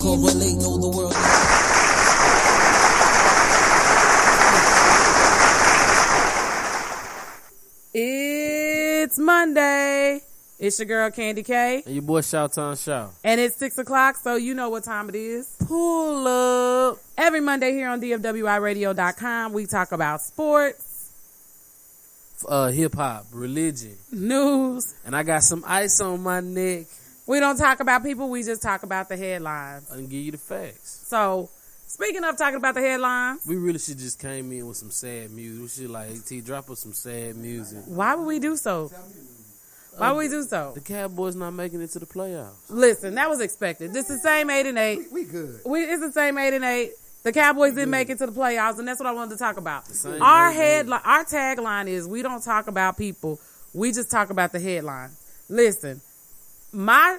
Correlate, know the world. It's Monday. It's your girl Candy K, And your boy Shout Town Shout. and it's six o'clock, so you know what time it is. Pull up. Every Monday here on DFWIRadio.com, we talk about sports, Uh, hip hop, religion. news. And I got some ice on my neck. We don't talk about people, we just talk about the headlines. I can give you the facts. So, speaking of talking about the headlines, We really should just came in with some sad music. We should like T drop us some sad music. why would we do so? Why would we do so? The Cowboys not making it to the playoffs. Listen, that was expected. This is the same eight and eight. We good. We it's the same eight and eight. The Cowboys didn't make it to the playoffs, and that's what I wanted to talk about. Our eight headline, our tagline is: we don't talk about people, we just talk about the headline. Listen, my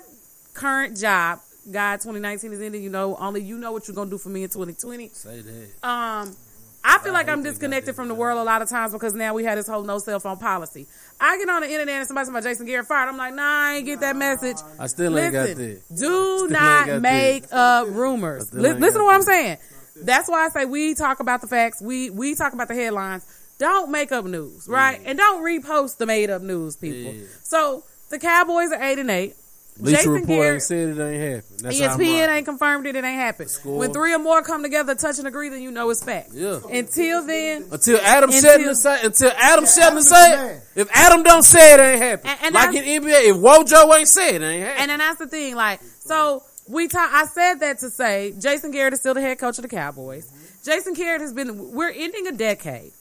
current job, God, 2019 is ending. You know, only you know what you're gonna do for me in 2020. Say that. Um, I feel like I'm disconnected from the world a lot of times because now we have this whole no cell phone policy. I get on the internet and somebody's about Jason Garrett fired. I'm like, nah, I ain't get that message. I still ain't got that. do not make up rumors. ain't listen to what I'm saying. That's why I say we talk about the facts. We we talk about the headlines. Don't make up news, right? And don't repost the made up news, people. Yeah. So the Cowboys are eight and eight. Bleacher Jason Report Garrett- said it ain't happened. That's ESPN ain't confirmed it. It ain't happened. Score. When three or more come together, touch and agree, then you know it's fact. Yeah. Until then, Until Adam Schefter say, until Adam Schefter Adam's say, if Adam don't say it, ain't happening. And- and like in NBA, if Wojo ain't say it, ain't happening. And then that's the thing, like, so we talk, I said that to say Jason Garrett is still the head coach of the Cowboys. Jason Garrett has been, we're ending a decade.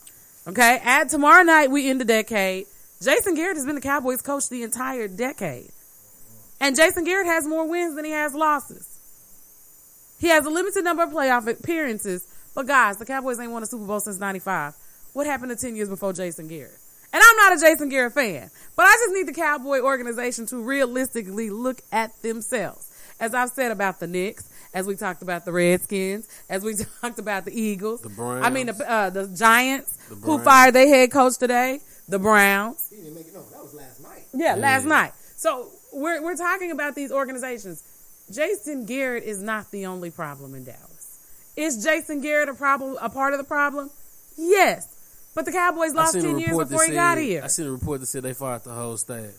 Okay. At tomorrow night, we end the decade. Jason Garrett has been the Cowboys coach the entire decade. And Jason Garrett has more wins than he has losses. He has a limited number of playoff appearances. But guys, the Cowboys ain't won a Super Bowl since 95. What happened to 10 years before Jason Garrett? And I'm not a Jason Garrett fan, but I just need the Cowboy organization to realistically look at themselves. As I've said about the Knicks, as we talked about the Redskins, as we talked about the Eagles, The Browns. I mean the, uh, the Giants, The who fired their head coach today, the Browns. He didn't make it. No, that was last night. Yeah, last night. So we're we're talking about these organizations. Jason Garrett is not the only problem in Dallas. Is Jason Garrett a problem a part of the problem? Yes. But the Cowboys lost ten years before he got here. I seen a report that said they fired the whole staff.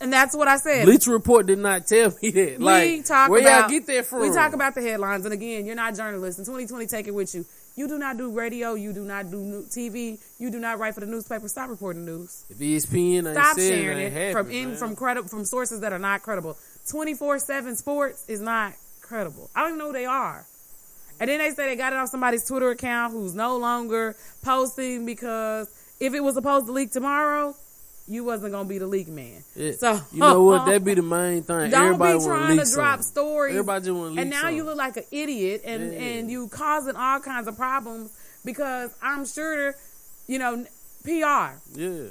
And that's what I said. Bleacher Report did not tell me that. we Like, talk where about y'all get that from? We talk about the headlines, and again, you're not journalists. In 2020, take it with you. You do not do radio. You do not do TV. You do not write for the newspaper. Stop reporting news. if ESPN ain't Stop said sharing it, from in from credi- from sources that are not credible. 24/7 Sports is not credible. I don't even know who they are. And then they say they got it off somebody's Twitter account who's no longer posting because if it was supposed to leak tomorrow, you wasn't gonna be the leak man. Yeah. So you know what? That be the main thing. Don't Everybody be trying to drop something. stories. Everybody just want and now you look like an idiot, and Yeah. and you causing all kinds of problems because I'm sure, you know, PR. Yeah.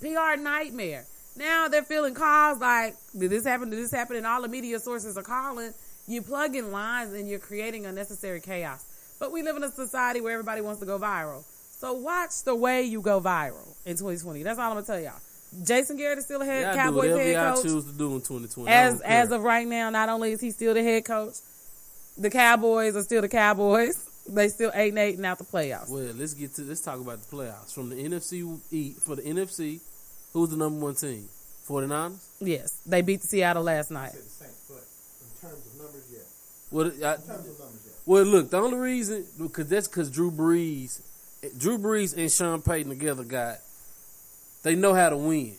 PR nightmare. Now they're feeling calls like, did this happen? Did this happen? And all the media sources are calling. You plug in lines and you're creating unnecessary chaos. But we live in a society where everybody wants to go viral. So watch the way you go viral in 2020. That's all I'm gonna tell y'all. Jason Garrett is still a head Y'all do Cowboys head y'all coach. choose to do in 2020. As as of right now, not only is he still the head coach, the Cowboys are still the Cowboys. They still eight and eight and out the playoffs. Well, let's get to let's talk about the playoffs from the NFC E for the NFC. Who's the number one team? 49ers. Yes, they beat the Seattle last night. Said the same, but in terms of numbers, yeah. I, In terms of numbers, yeah. well, look, the only reason because that's because Drew Brees, Drew Brees and Sean Payton together got they know how to win.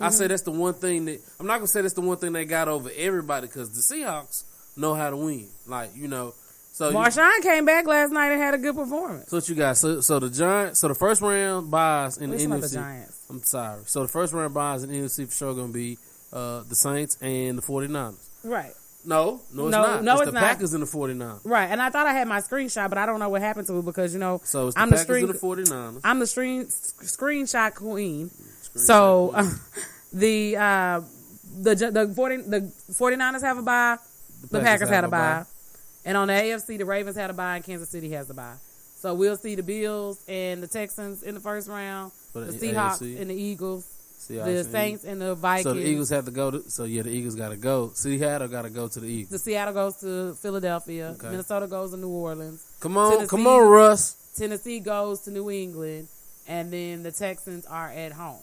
I say that's the one thing that I'm not gonna say that's the one thing they got over everybody because the Seahawks know how to win. Like you know, so you, Marshawn came back last night and had a good performance. so what you got? So so the Giants. So the first round buys in the It's not NFC. the Giants. I'm sorry. So the first round buys in the NFC for sure going to be uh, the Saints and the 49ers. Right. No, no, it's No, not. no, it's, it's the not. Packers in the 49ers. Right. And I thought I had my screenshot, but I don't know what happened to it because, you know, So it's the I'm the Packers screen the 49ers. I'm the screen screenshot queen. So uh, the uh, the the 40, the 49ers have a bye. The, Packers, had a bye. And on the AFC, the Ravens had a bye and Kansas City has a bye. So we'll see the Bills and the Texans in the first round, the the Seahawks AFC. and the Eagles I the. Saints and the Vikings. So the Eagles have to go. To, so yeah, the Eagles got to go. Seattle got to go to the Eagles. The Seattle goes to Philadelphia. Okay. Minnesota goes to New Orleans. Come on, Tennessee. come on, Russ. Tennessee goes to New England, and then the Texans are at home.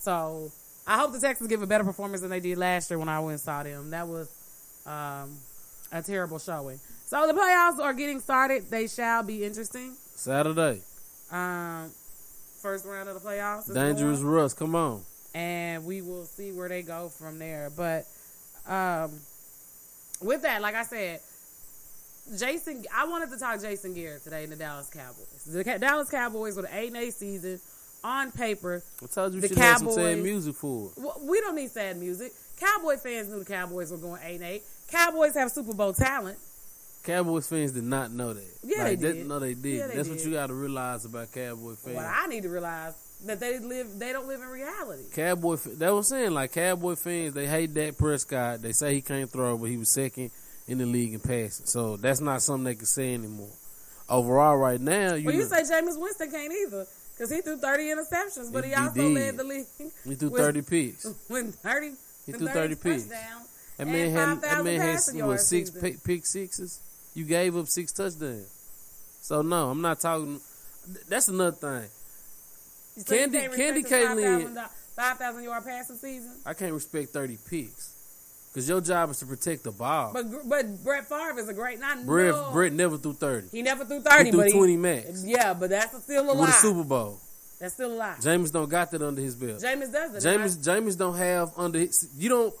So I hope the Texans give a better performance than they did last year when I went and saw them. That was um, a terrible showing. So the playoffs are getting started. They shall be interesting. Saturday, Um, first round of the playoffs. dangerous Russ. Come on. And we will see where they go from there. But um, with that, like I said, Jason, I wanted to talk Jason Garrett today in the Dallas Cowboys. The Ca- Dallas Cowboys with an eight and eight season on paper. I told you, The you should have some sad music for. We don't need sad music. Cowboy fans knew the Cowboys were going eight and eight. Cowboys have Super Bowl talent. Cowboys fans did not know that. Yeah, like, they did. not know they did. Yeah, they That's what you got to realize about Cowboy fans. What I need to realize that they live, they don't live in reality. Cowboy, that was saying like Cowboy fans, they hate Dak Prescott. They say he can't throw, but he was second in the league in passing. So that's not something they can say anymore. Overall, right now, you, Well, you know, say Jameis Winston can't either because he threw thirty interceptions, but he, He- also did. led the league. he threw with- thirty picks. When thirty, He threw 30 picks. That and man had that man had what, six pick, pick sixes. You gave up six touchdowns. So no, I'm not talking. That's another thing. So Candy- Candy Caitlin- 5,000 do- 5,000 yard passing season. I can't respect thirty picks because your job is to protect the ball. But but Brett Favre is a great not Brett, no. Brett never threw thirty. He never threw thirty. He threw but twenty he, max yeah, but that's still a with lie. a Super Bowl. That's still a lie. James don't got that under his belt. James does it. Jameis Jameis don't have under his, you don't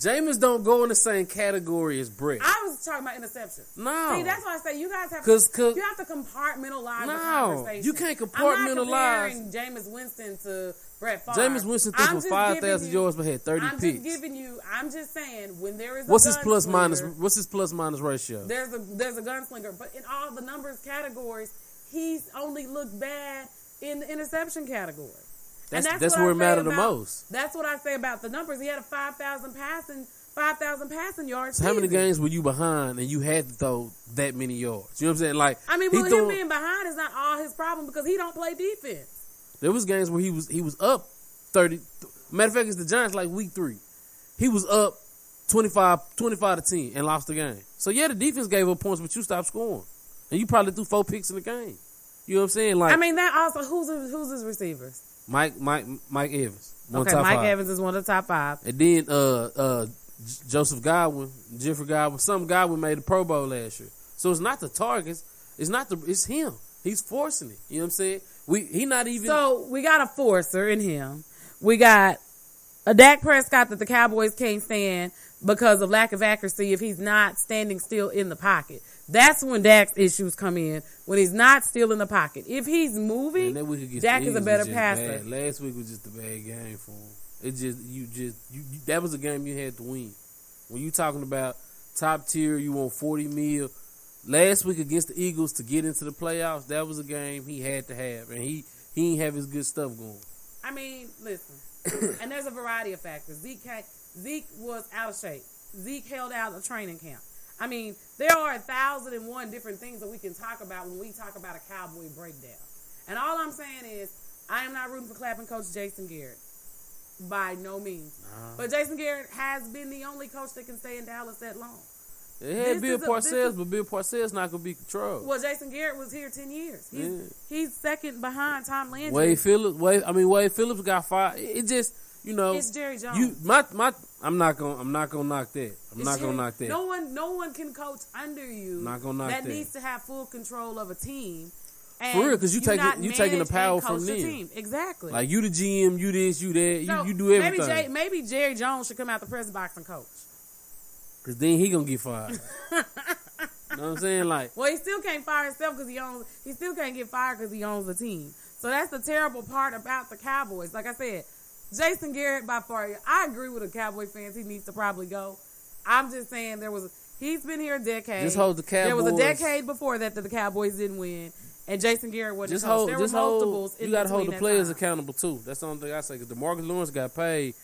James don't go in the same category as Brett. I, I talking about interceptions. no, See, that's why I say you guys have 'Cause- to, 'cause- you have to compartmentalize the conversation. you can't compartmentalize. I'm not Jameis Winston to Brett Favre. Jameis Winston threw for five thousand yards but had thirty I'm picks. just giving you. I'm just saying when there is. What's a his plus minus? What's his plus minus ratio? There's a there's a gunslinger, but in all the numbers categories, he's only looked bad in the interception category. That's and that's what I where it say mattered the most. That's what I say about the numbers. He had a five thousand passing, five thousand passing yards. So how many games were you behind and you had to throw that many yards? You know what I'm saying? Like I mean, he well, him being behind is not all his problem because he don't play defense. There was games where he was he was up thirty. Matter of fact, it's the Giants like week three. He was up 25, 25 to ten and lost the game. So yeah, the defense gave up points, but you stopped scoring, and you probably threw four picks in the game. You know what I'm saying? Like I mean, that also who's his, who's his receivers? Mike Mike Mike Evans, one okay, Mike five. Evans is one of the top five. and then uh uh J- Joseph Godwin, Jeffrey Godwin, some Godwin made the Pro Bowl last year. So it's not the targets, it's not the it's him. He's forcing it. You know what I'm saying? We he not even So we got a forcer in him. We got a Dak Prescott that the Cowboys can't stand because of lack of accuracy if he's not standing still in the pocket. That's when Dak's issues come in. When he's not still in the pocket. If he's moving, Man, that week against Dak is a better passer. bad. Last week was just a bad game for him. It just you just you, that was a game you had to win. When you talking about top tier, you want forty mil. Last week against the Eagles to get into the playoffs, that was a game he had to have, and he he ain't have his good stuff going. I mean, listen, and there's a variety of factors. Zeke Zeke was out of shape. Zeke held out a training camp. I mean, there are a thousand and one different things that we can talk about when we talk about a cowboy breakdown. And all I'm saying is, I am not rooting for clapping coach Jason Garrett. By no means. But Jason Garrett has been the only coach that can stay in Dallas that long. They had This Bill Parcells, is- but Bill Parcells not gonna be controlled. Well, Jason Garrett was here 10 years. He's, Yeah. he's second behind Tom Landry. Wade Phillips, Wade, I mean Wade Phillips got fired. It it just you know It's Jerry Jones. you my my I'm not gonna I'm not gonna knock that. I'm It's not gonna knock that. No one, no one can coach under you. Not gonna knock that that. needs to have full control of a team. And For real, 'cause you taking- you taking the power from the them. Team. Exactly. Like you the GM, you this, you that, So, you, you do everything. Maybe, Jay, maybe Jerry Jones should come out the press box and coach. Cause then he gonna get fired. you know what I'm saying? Like Well, he still can't fire himself because he owns. He still can't get fired because he owns the team. So that's the terrible part about the Cowboys. Like I said, Jason Garrett by far. I agree with the Cowboy fans. He needs to probably go. I'm just saying there was. He's been here a decade. Just hold the There was a decade before that that the Cowboys didn't win, and Jason Garrett wasn't. just hold, there just were hold. You gotta hold the players time. accountable too. That's the only thing I say. Cause DeMarcus Lawrence got paid,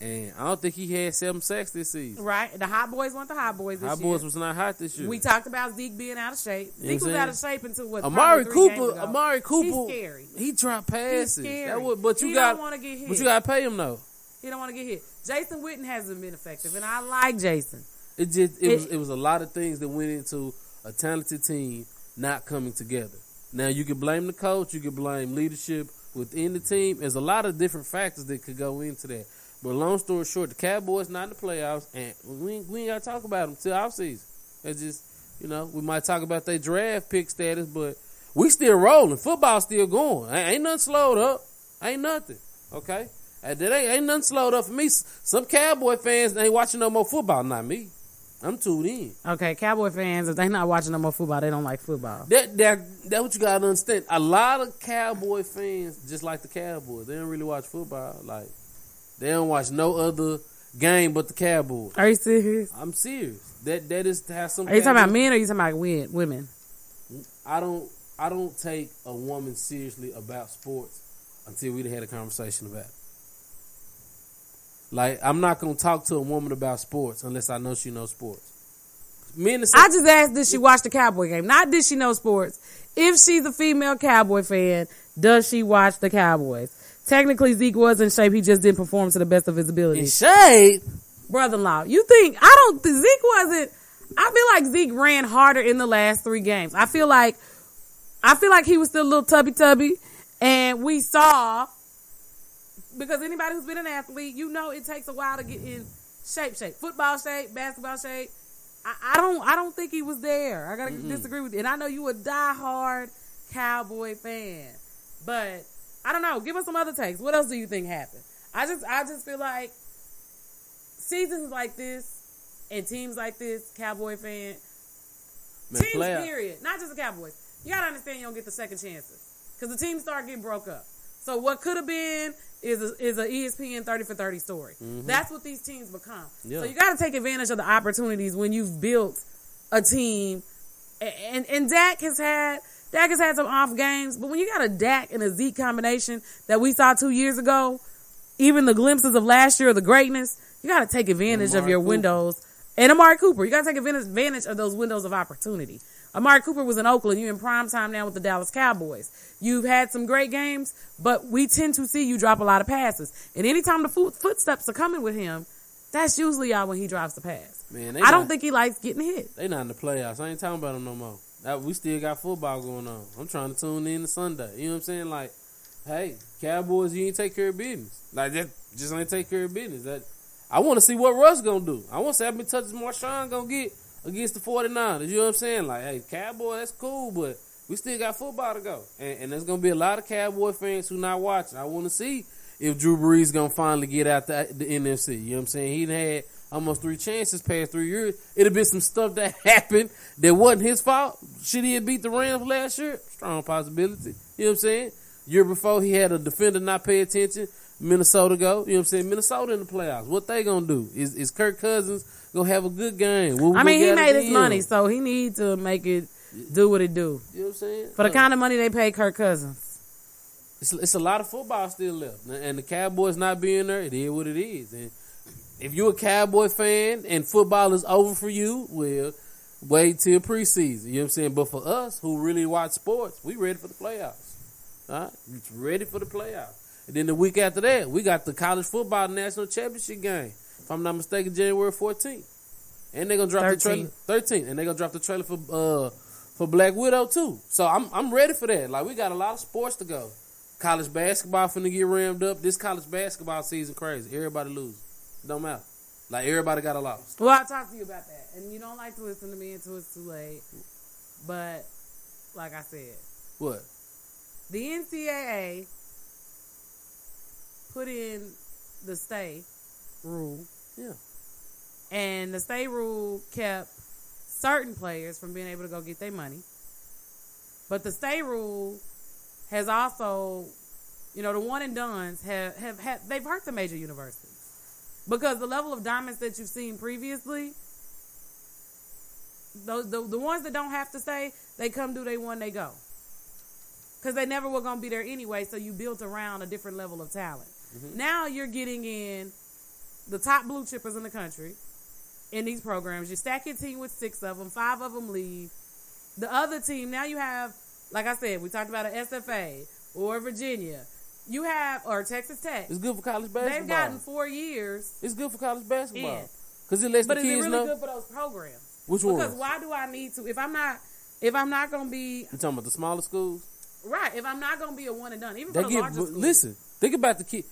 and I don't think he had seven sacks this season. Right. The hot boys want the hot boys this High year. boys was not hot this year. we talked about Zeke being out of shape. You Zeke was out of shape until what? Amari probably three games Cooper. Amari Cooper, He's scary. he dropped passes. That would, but you he got, don't want to get hit. but you got to pay him though. he don't want to get hit. Jason Witten hasn't been effective, and I like Jason. It just it, It- was it was a lot of things that went into a talented team not coming together. Now you can blame the coach, you can blame leadership within the team. There's a lot of different factors that could go into that. But long story short, the Cowboys not in the playoffs, and we ain't, we ain't got to talk about them till off season. It's just you know we might talk about their draft pick status, but we still rolling. Football still going. Ain't, nothing slowed up. Ain't nothing. Okay. That ain't, ain't nothing slowed up for me. Some Cowboy fans ain't watching no more football. Not me. I'm tuned in. Okay, Cowboy fans, if they not watching no more football, they don't like football. That that that what you gotta understand. A lot of Cowboy fans just like the Cowboys. They don't really watch football. Like they don't watch no other game but the Cowboys. Are you serious? I'm serious. That that is to have some. Are you talking about men or are you talking about women? I don't I don't take a woman seriously about sports until we had a conversation about it. Like I'm not gonna talk to a woman about sports unless I know she knows sports. Men I just asked, did she watch the Cowboy game? Not did she know sports. If she's a female Cowboy fan, does she watch the Cowboys? Technically, Zeke was in shape. He just didn't perform to the best of his ability. in shade. Brother-in-law, you think, I don't, Think Zeke wasn't, I feel like Zeke ran harder in the last three games. I feel like, I feel like he was still a little tubby tubby. And we saw, because anybody who's been an athlete, you know it takes a while to get in shape, shape. Football shape, basketball shape. I, I don't, I don't think he was there. I gotta disagree with you. And I know you a diehard Cowboy fan, but I don't know. Give us some other takes. What else do you think happened? I just, I just feel like seasons like this and teams like this, Cowboy fan, Man, teams playoff- period, not just the Cowboys. You gotta understand you don't get the second chances because the teams start getting broke up. So what could have been is a, is a ESPN thirty for thirty story. That's what these teams become. Mm-hmm. Yeah. So you got to take advantage of the opportunities when you've built a team. And and Dak has had Dak has had some off games, but when you got a Dak and a Zeke combination that we saw two years ago, even the glimpses of last year of the greatness, you got to take advantage of your Cooper. windows. And Amari Cooper, you got to take advantage, advantage of those windows of opportunity. Amari Cooper was in Oakland. You're in prime time now with the Dallas Cowboys. You've had some great games, but we tend to see you drop a lot of passes. And anytime the foot, footsteps are coming with him, that's usually y'all when he drops the pass. Man, I don't think he likes getting hit. They not in the playoffs. I ain't talking about him no more. That, we still got football going on. I'm trying to tune in to Sunday. You know what I'm saying? Like, hey, Cowboys, you ain't take care of business. Like that, just ain't take care of business. That I want to see what Russ gonna do. I want to see how many touches Marshawn gonna get against the 49ers. You know what I'm saying? Like, hey, Cowboy, that's cool, but we still got football to go, and, and there's gonna be a lot of Cowboy fans who not watching. I want to see if Drew Brees gonna finally get out the, the NFC. You know what I'm saying? He had almost three chances past three years. It'd have been some stuff that happened that wasn't his fault. Should he have beat the Rams last year? Strong possibility. You know what I'm saying? Year before he had a defender not pay attention. Minnesota go. You know what I'm saying? Minnesota in the playoffs. What they gonna do? Is is Kirk Cousins gonna have a good game? I mean, he made his money, so he needs to make it do what it do. You know what I'm saying? For the Uh, kind of money they pay Kirk Cousins. it's, it's a lot of football still left, and the Cowboys not being there, it is what it is. And if you're a Cowboy fan and football is over for you, well, wait till preseason. You know what I'm saying? But for us who really watch sports, we ready for the playoffs. All right, It's ready for the playoffs. And then the week after that, we got the college football national championship game. If I'm not mistaken, January 14th, and they're gonna drop the trailer 13th, and they're gonna drop the trailer for uh for Black Widow too. So I'm I'm ready for that. Like we got a lot of sports to go. College basketball finna get rammed up. This college basketball season crazy. Everybody lose. Don't matter. Like everybody got a loss. Well, I'll talk to you about that. And you don't like to listen to me until it's too late. But, like I said, What? the NCAA put in the stay rule, Yeah. and the stay rule kept certain players from being able to go get their money. But the stay rule has also, you know, the one and dones have, have, have they've hurt the major universities because the level of diamonds that you've seen previously. Those the, the ones that don't have to stay, they come do they one, they go because they never were going to be there anyway. So you built around a different level of talent. Mm-hmm. Now you're getting in the top blue chippers in the country in these programs. You stack your team with six of them, five of them leave. The other team, now you have, like I said, we talked about an SFA or Virginia. You have, or Texas Tech. It's good for college basketball. They've gotten four years. it's good for college basketball because it lets But the is it kids really know. good for those programs? Which Because one? why do I need to? If I'm not, if I'm not going to be You talking about the smaller schools? right, if I'm not going to be a one and done, even They for the get larger but schools. listen. Think about the kid.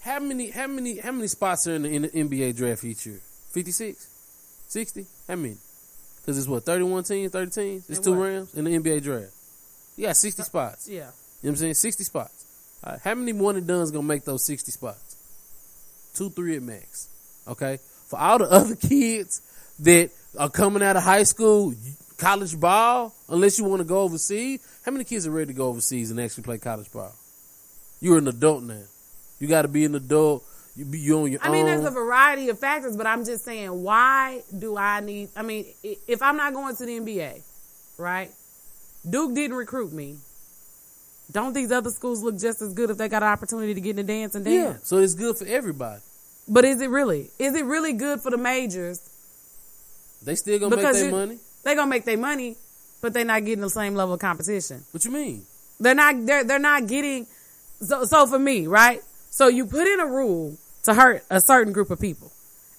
How many? How many? How many spots are in the, in the NBA draft each year? 56? 60? How many? Because it's what thirty one teams, thirty teams. It's two what? rounds in the NBA draft. You got sixty spots. Yeah. You know what I'm saying? Sixty spots. All right, how many one and done's gonna make those sixty spots? Two, three at max. Okay. For all the other kids that are coming out of high school, college ball, unless you want to go overseas, how many kids are ready to go overseas and actually play college ball? You're an adult now. You got to be an adult. You be you on your I own. mean, there's a variety of factors, but I'm just saying, why do I need? I mean, if I'm not going to the NBA, right? Duke didn't recruit me. Don't these other schools look just as good if they got an opportunity to get in the dance and dance? yeah. So it's good for everybody. But is it really? Is it really good for the majors? They still gonna Because make their money. They're gonna make their money, but they're not getting the same level of competition. What you mean? They're not. They're they're not getting. So so for me, right? So you put in a rule to hurt a certain group of people.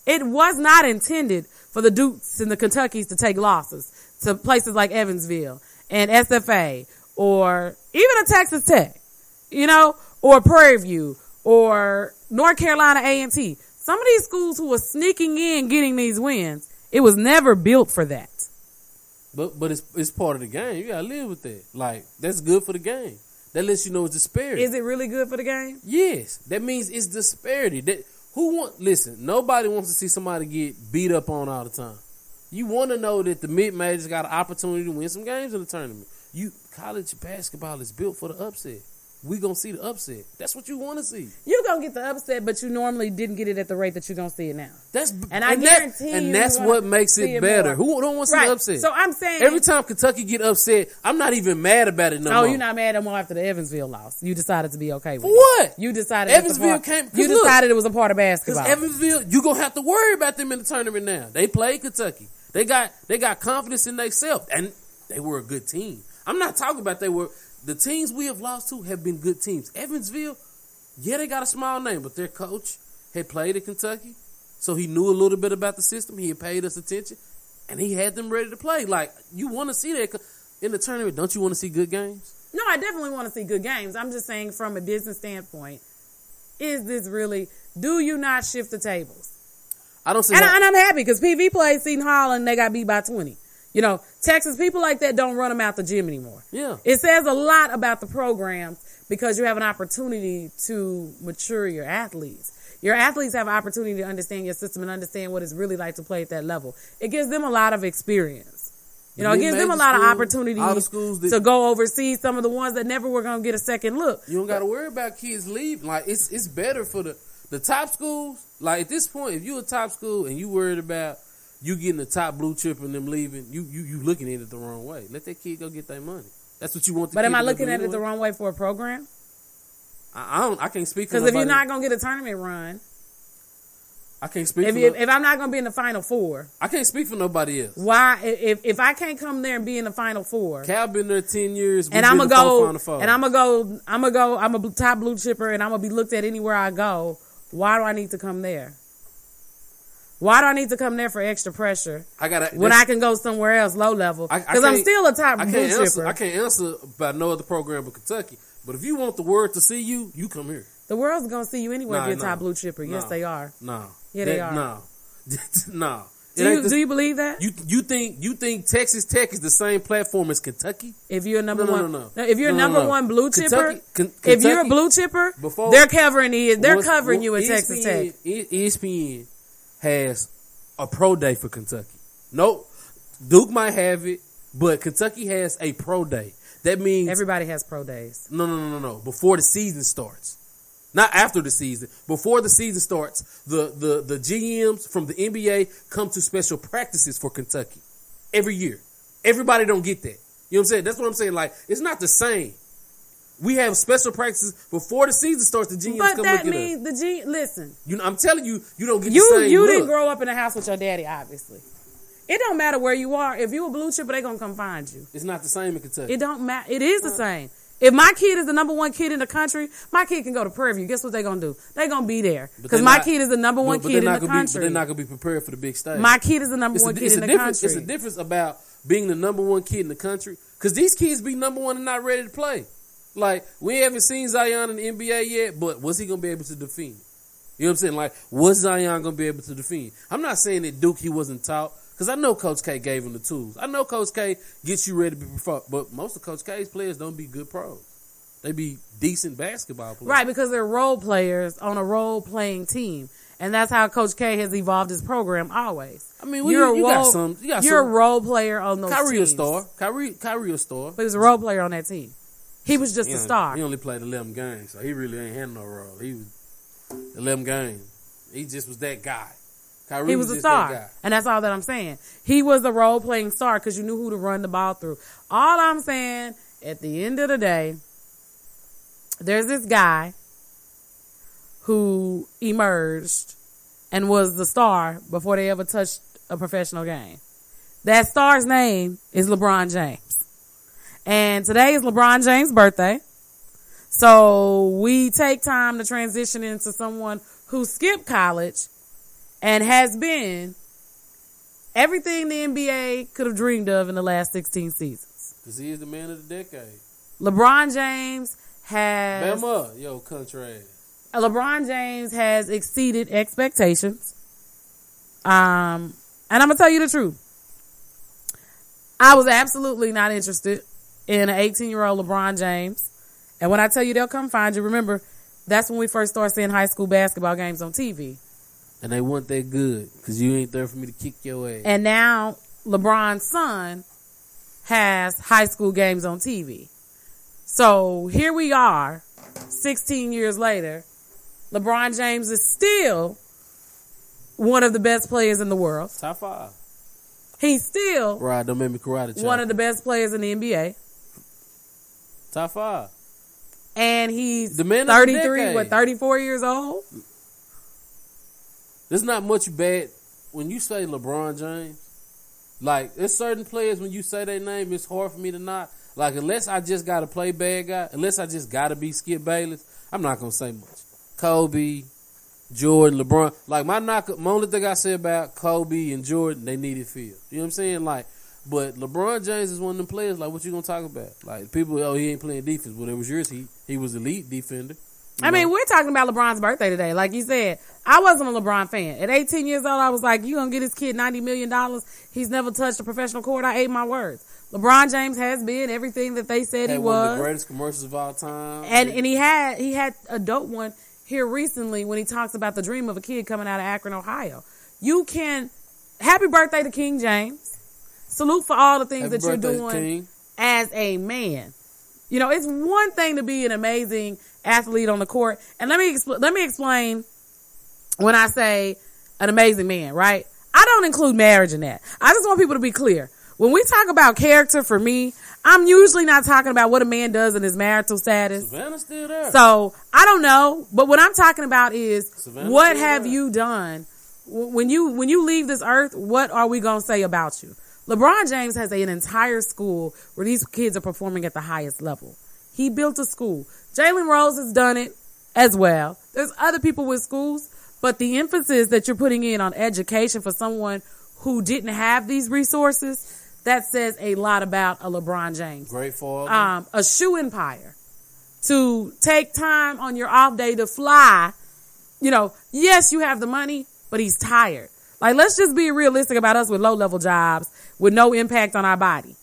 It was not intended for the Dukes and the Kentuckys to take losses to places like Evansville and SFA or even a Texas Tech, you know, or Prairie View or North Carolina A&T. Some of these schools who were sneaking in getting these wins, it was never built for that. But but it's it's part of the game. You gotta live with that. Like that's good for the game. That lets you know it's disparity. Is it really good for the game? Yes, that means it's disparity. That who want? Listen, nobody wants to see somebody get beat up on all the time. You want to know that the mid majors got an opportunity to win some games in the tournament. You college basketball is built for the upset. We gonna see the upset. That's what you want to see. You're gonna get the upset, but you normally didn't get it at the rate that you're gonna see it now. That's And I that- guarantee you and that's what makes it better. Who don't want to see Right. the upset? So I'm saying every time Kentucky get upset, I'm not even mad about it no Oh, you're not mad at more after the Evansville loss. You decided to be okay with it. What? You decided Evansville part- came- You look, decided it was a part of basketball. Because Evansville, you gonna have to worry about them in the tournament now. They played Kentucky. They got they got confidence in themselves, and they were a good team. I'm not talking about they were the teams we have lost to have been good teams. Evansville, yeah, they got a small name, but their coach had played at Kentucky, so he knew a little bit about the system. He had paid us attention, and he had them ready to play. Like you want to see that in the tournament, don't you want to see good games? no, I definitely want to see good games. I'm just saying from a business standpoint, is this really? Do you not shift the tables? I don't see. And, how- I, and I'm happy because PV played Seton Hall and they got beat by 20. You know, Texas people like that don't run them out the gym anymore. yeah, It says a lot about the programs because you have an opportunity to mature your athletes. Your athletes have an opportunity to understand your system and understand what it's really like to play at that level. It gives them a lot of experience. You know, it gives them a lot of schools, opportunities all the schools that- to go overseas. Some of the ones that never were going to get a second look. You don't got to worry about kids leaving. Like it's it's better for the the top schools. Like at this point, if you a top school and you worried about you getting the top blue chip and them leaving, you you you looking at it the wrong way. Let that kid go get their money. That's what you want. But am I looking at it the wrong way for a program? I, I don't. I can't speak Because if you're not going to get a tournament run, I can't speak. if, you, no- if I'm not going to be in the final four, I can't speak for nobody else. why? If if I can't come there and be in the final four, Cal been there ten years, and I'm gonna go, and I'm gonna go, I'm gonna go, I'm a top blue chipper, and I'm gonna be looked at anywhere I go. Why do I need to come there? Why do I need to come there for extra pressure I got when I can go somewhere else, low level? Because I'm still a top I blue can't answer. chipper. I can't answer about no other program but Kentucky. But if you want the world to see you, you come here. The world's gonna see you anywhere Nah, if you're a nah. top blue chipper. Yes, they are. No. Yeah, they are. No. no. It Do you, do you believe that? You you think you think Texas Tech is the same platform as Kentucky? if you're a number No, no, one, no, no. if you're number one blue chipper, Kentucky- if you're a blue chipper, Before- they're covering you. They're Once- covering you at Texas Tech. ESPN has a pro day for Kentucky. No, Duke might have it, but Kentucky has a pro day. That means Everybody has pro days. no, no, no, no, no. Before the season starts, not after the season. Before the season starts, the the the GMs from the NBA come to special practices for Kentucky every year. Everybody don't get that. You know what I'm saying? That's what I'm saying. Like it's not the same. We have special practices before the season starts. The GMs But come that look at means the G. Listen. You know, I'm telling you, you don't get you the same you look. didn't grow up in a house with your daddy, obviously. It don't matter where you are. If you a blue chipper, they gonna come find you. It's not the same in Kentucky. It don't matter. It is the same. If my kid is the number one kid in the country, my kid can go to Prairie View. Guess what they gonna do? They gonna be there because my not- kid is the number one kid in the gonna be, but they're not gonna be prepared for the big stage. my kid is the number it's one a, kid in the country. It's a difference about being the number one kid in the country because these kids be number one and not ready to play. Like we haven't seen Zion in the NBA yet, but was he gonna be able to defend? You know what I'm saying? Like, was Zion gonna be able to defend? I'm not saying that Duke he wasn't taught because I know Coach K gave him the tools. I know Coach K gets you ready to be pro, but most of Coach K's players don't be good pros. They be decent basketball players. Right, because they're role players on a role playing team. And that's how Coach K has evolved his program always. I mean, well, you- a you got role, some- you got you're some- a role player on those Kyrie a star. Kyrie, Kyrie a star. But he was a role player on that team. He was just He a only- star. He only played 11 games, so he really ain't had no role. He was 11 games. He just was that guy. Kyrie He was a just that star. And that's all that I'm saying. He was the role playing star because you knew who to run the ball through. All I'm saying, at the end of the day, there's this guy who emerged and was the star before they ever touched a professional game. That star's name is LeBron James. And today is LeBron James' birthday. So we take time to transition into someone who skipped college and has been everything the NBA could have dreamed of in the last 16 seasons. Because he is the man of the decade. LeBron James has Bama, yo, country. LeBron James has exceeded expectations. Um, and I'm gonna tell you the truth. I was absolutely not interested in an 18 year old LeBron James. And when I tell you they'll come find you, remember that's when we first started seeing high school basketball games on TV. And they weren't that good because you ain't there for me to kick your ass. And now LeBron's son has high school games on TV. So here we are, 16 years later. LeBron James is still one of the best players in the world. Top five. He's still Right, don't make me karate chop. one of the best players in the NBA. Top five. And he's The man of the 33, what, 34 years old? There's not much bad when you say LeBron James. Like there's certain players when you say their name, it's hard for me to not like unless I just gotta play bad guy, unless I just gotta be Skip Bayless, I'm not gonna say much. Kobe, Jordan, LeBron. Like my knock my only thing I say about Kobe and Jordan, they needed field. You know what I'm saying? Like but LeBron James is one of them players, like what you gonna talk about? Like people, oh he ain't playing defense. Well it was yours, he he was elite defender. I mean, we're talking about LeBron's birthday today. Like you said, I wasn't a LeBron fan. At 18 years old, I was like, you gonna get this kid $90 million. He's never touched a professional court. I ate my words. LeBron James has been everything that they said had he one of was. the greatest commercials of all time. And, and he had, he had a dope one here recently when he talks about the dream of a kid coming out of Akron, Ohio. You can, happy birthday to King James. Salute for all the things Happy that you're doing King. as a man. You know, it's one thing to be an amazing athlete on the court. And let me expl- let me explain when I say an amazing man, right? I don't include marriage in that. I just want people to be clear. When we talk about character for me, I'm usually not talking about what a man does in his marital status. Savannah's still there. So I don't know, but what I'm talking about is Savannah what have there. you done when you when you leave this earth? What are we gonna say about you? LeBron James has an entire school where these kids are performing at the highest level. He built a school. Jalen Rose has done it as well. There's other people with schools, but the emphasis that you're putting in on education for someone who didn't have these resources, that says a lot about a LeBron James Great father. um, a shoe empire to take time on your off day to fly. You know, yes, you have the money, but he's tired. Like, let's just be realistic about us with low level jobs with no impact on our body.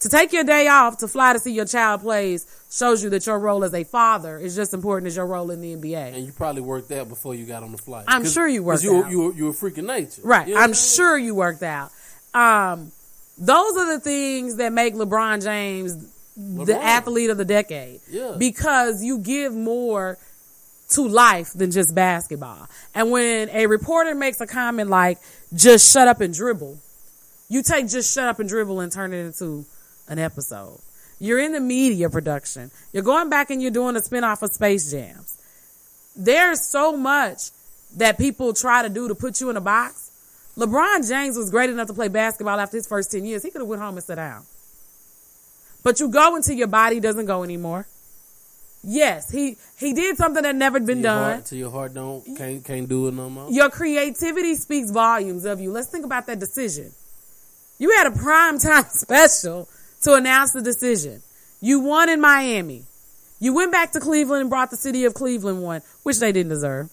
To take your day off to fly to see your child plays shows you that your role as a father is just important as your role in the NBA. and you probably worked out before you got on the flight. I'm sure you worked you, out. You, you were freaking nature. Right. You know I'm sure you worked out. Um, those are the things that make LeBron James the athlete of the decade. Yeah. Because you give more to life than just basketball. And when a reporter makes a comment like, just shut up and dribble, you take just shut up and dribble and turn it into an episode. You're in the media production. You're going back and you're doing a spinoff of Space Jams. There's so much that people try to do to put you in a box. LeBron James was great enough to play basketball after his first 10 years. He could have went home and sat down. But you go until your body doesn't go anymore. Yes, he, he did something that never been done. heart, till your heart don't can't can't do it no more. Your creativity speaks volumes of you. Let's think about that decision. You had a prime time special to announce the decision. You won in Miami. You went back to Cleveland and brought the city of Cleveland one, which they didn't deserve.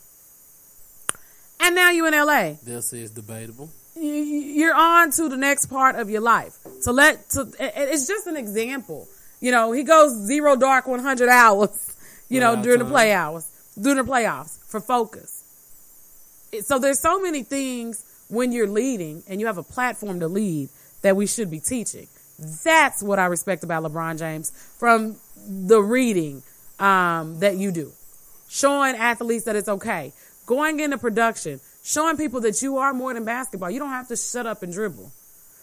And now you in LA. They'll say it's debatable. You- You're on to the next part of your life. So let, to, it's just an example. You know, he goes zero dark 100 hours, you know, during the play hours, during the playoffs for focus. So there's so many things when you're leading and you have a platform to lead that we should be teaching. That's what I respect about LeBron James from the reading um, that you do, showing athletes that it's okay, going into production, showing people that you are more than basketball. You don't have to shut up and dribble.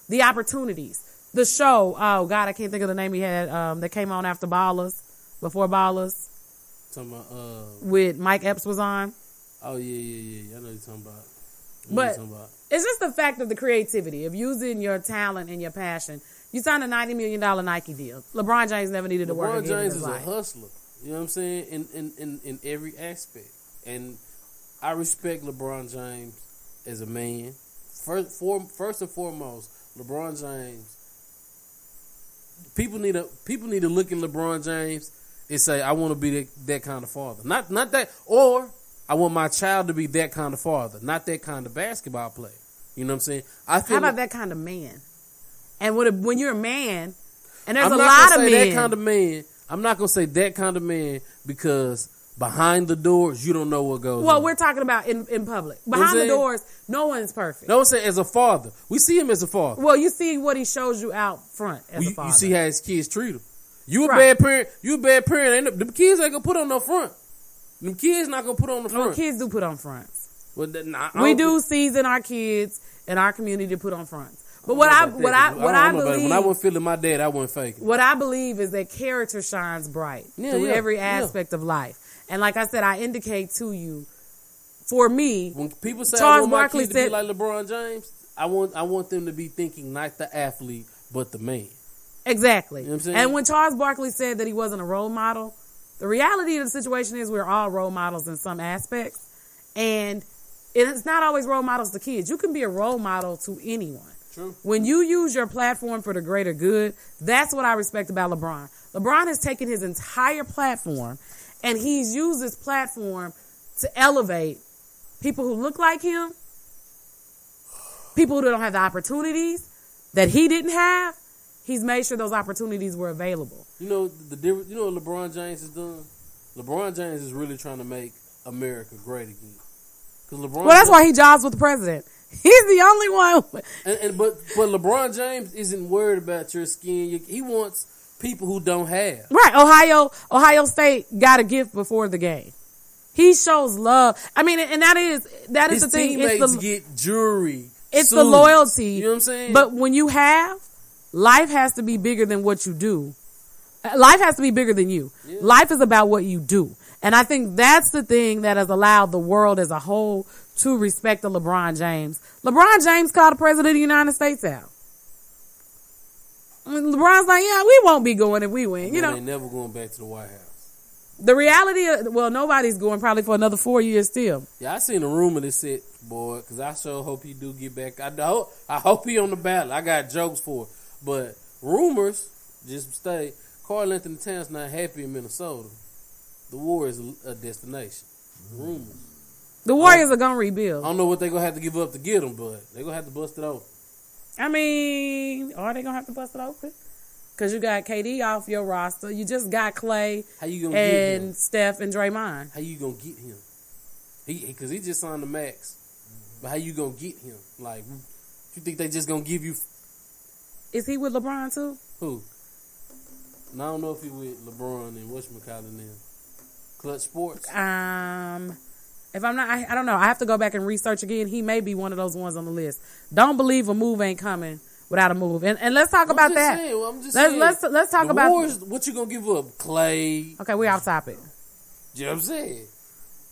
The opportunities, the show. Oh God, I can't think of the name he had um, that came on after Ballers, before Ballers, Talking about uh with Mike Epps was on. oh yeah yeah yeah I know what you're talking about. I But- talking about. It's just the fact of the creativity of using your talent and your passion. You signed a ninety million dollar Nike deal. LeBron James never needed to work LeBron James is a hustler. You know what I'm saying? In, in in in every aspect, and I respect LeBron James as a man. First, for, first and foremost, LeBron James. People need to people need to look at LeBron James and say, "I want to be that, that kind of father." Not not that, or I want my child to be that kind of father, not that kind of basketball player. You know what I'm saying? I feel How about like- that kind of man? And when, a, when you're a man, and there's I'm a lot of men. that kind of man. I'm not gonna say that kind of man because behind the doors you don't know what goes on. well, on. we're talking about in, in public. Behind the doors, no one's perfect. no, I'm saying as a father, we see him as a father. Well, you see what he shows you out front as a you, father. you see how his kids treat him. You a Right. bad parent. You a bad parent. Ain't them kids ain't gonna put on no front. Them kids not gonna put on the Well, front. kids do put on fronts. Well, nah, We don't- season our kids in our community to put on fronts. But what I what I what I it. believe when I wasn't feeling my dad, I wasn't faking. what I believe is that character shines bright Yeah, through yeah, every yeah. aspect of life. And like I said, I indicate to you, for me, When people say Charles I want Barkley kids to be said- like LeBron James, I want I want them to be thinking not the athlete but the man. exactly. You know and when Charles Barkley said that he wasn't a role model, the reality of the situation is we're all role models in some aspects. And it's not always role models to kids. You can be a role model to anyone. True. When you use your platform for the greater good, that's what I respect about LeBron. LeBron has taken his entire platform and he's used this platform to elevate people who look like him, people who don't have the opportunities that he didn't have. He's made sure those opportunities were available. You know the difference. You know what LeBron James has done. LeBron James is really trying to make America great again. Because LeBron. Well, that's why he jobs with the president. He's the only one. And, and but but LeBron James isn't worried about your skin. He wants people who don't have. Right. Ohio, Ohio State got a gift before the game. He shows love. I mean, and that is, that is His the thing. It's the, get jewelry. it's the loyalty. You know what I'm saying? But when you have, life has to be bigger than what you do. Life has to be bigger than you. Life is about what you do. And I think that's the thing that has allowed the world as a whole to respect the LeBron James. LeBron James called the president of the United States out. LeBron's like, yeah, we won't be going if we win. You know, they never going back to the White House. the reality of, well, nobody's going probably for another four years still. Yeah, I seen a rumor that said, boy, because I sure hope he do get back. I hope, I hope he on the ballot. I got jokes for it. But rumors, just stay, Karl-Anthony Towns not happy in Minnesota. The war is a, destination. Rumors. The Warriors are going to rebuild. I don't know what they going to have to give up to get him, but they going to have to bust it open. I mean, are they to have to bust it open? Because you got KD off your roster. You just got Clay How you going to get him? and Steph and Draymond. How you to get him? He Because he, just signed the max. But how you to get him? Like, you think they just to give you Is he with LeBron too? Who? And I don't know if he with LeBron and what's whatchamacallit them. Clutch Sports. Um, if I'm not, I, I don't know. I have to go back and research again. He may be one of those ones on the list. Don't believe a move ain't coming without a move. And, and let's talk I'm about that. saying, well, I'm just let's, saying, let's let's talk about. Warriors, what you gonna give up? Clay. Okay, we off topic. You know what I'm saying?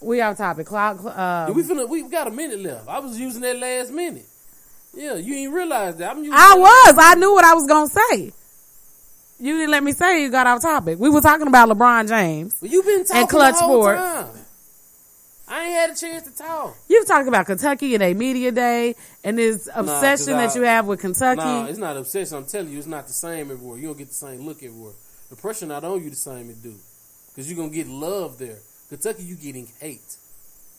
We off topic. Cloud. Um, we finna, we got a minute left. I was using that last minute. Yeah, you ain't realize that. I'm using I that- was. I knew what I was gonna say. You didn't let me say you got off topic. We were talking about LeBron James. Well, you been talking Clutch the whole Sports. time. I ain't had a chance to talk. You've talked about Kentucky and a media day and this obsession that I- you have with Kentucky. Nah, it's not obsession. I'm telling you, it's not the same everywhere. You don't get the same look everywhere. The pressure not on you the same it do, because you're gonna get love there. Kentucky, you getting hate.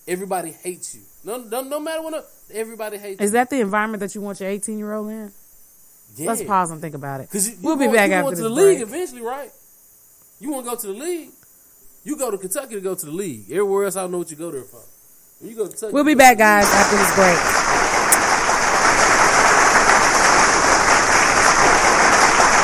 Everybody hates you. No, no, no matter what. Everybody hates. You. Is that the environment that you want your 18 year old in? you. Let's pause and think about it. Cause you, you We'll be going- back you after going to the league eventually, right? You want to go to the league? You go to Kentucky to go to the league. Everywhere else, I don't know what you go there for. When you go to Kentucky, We'll be back, guys, after this break.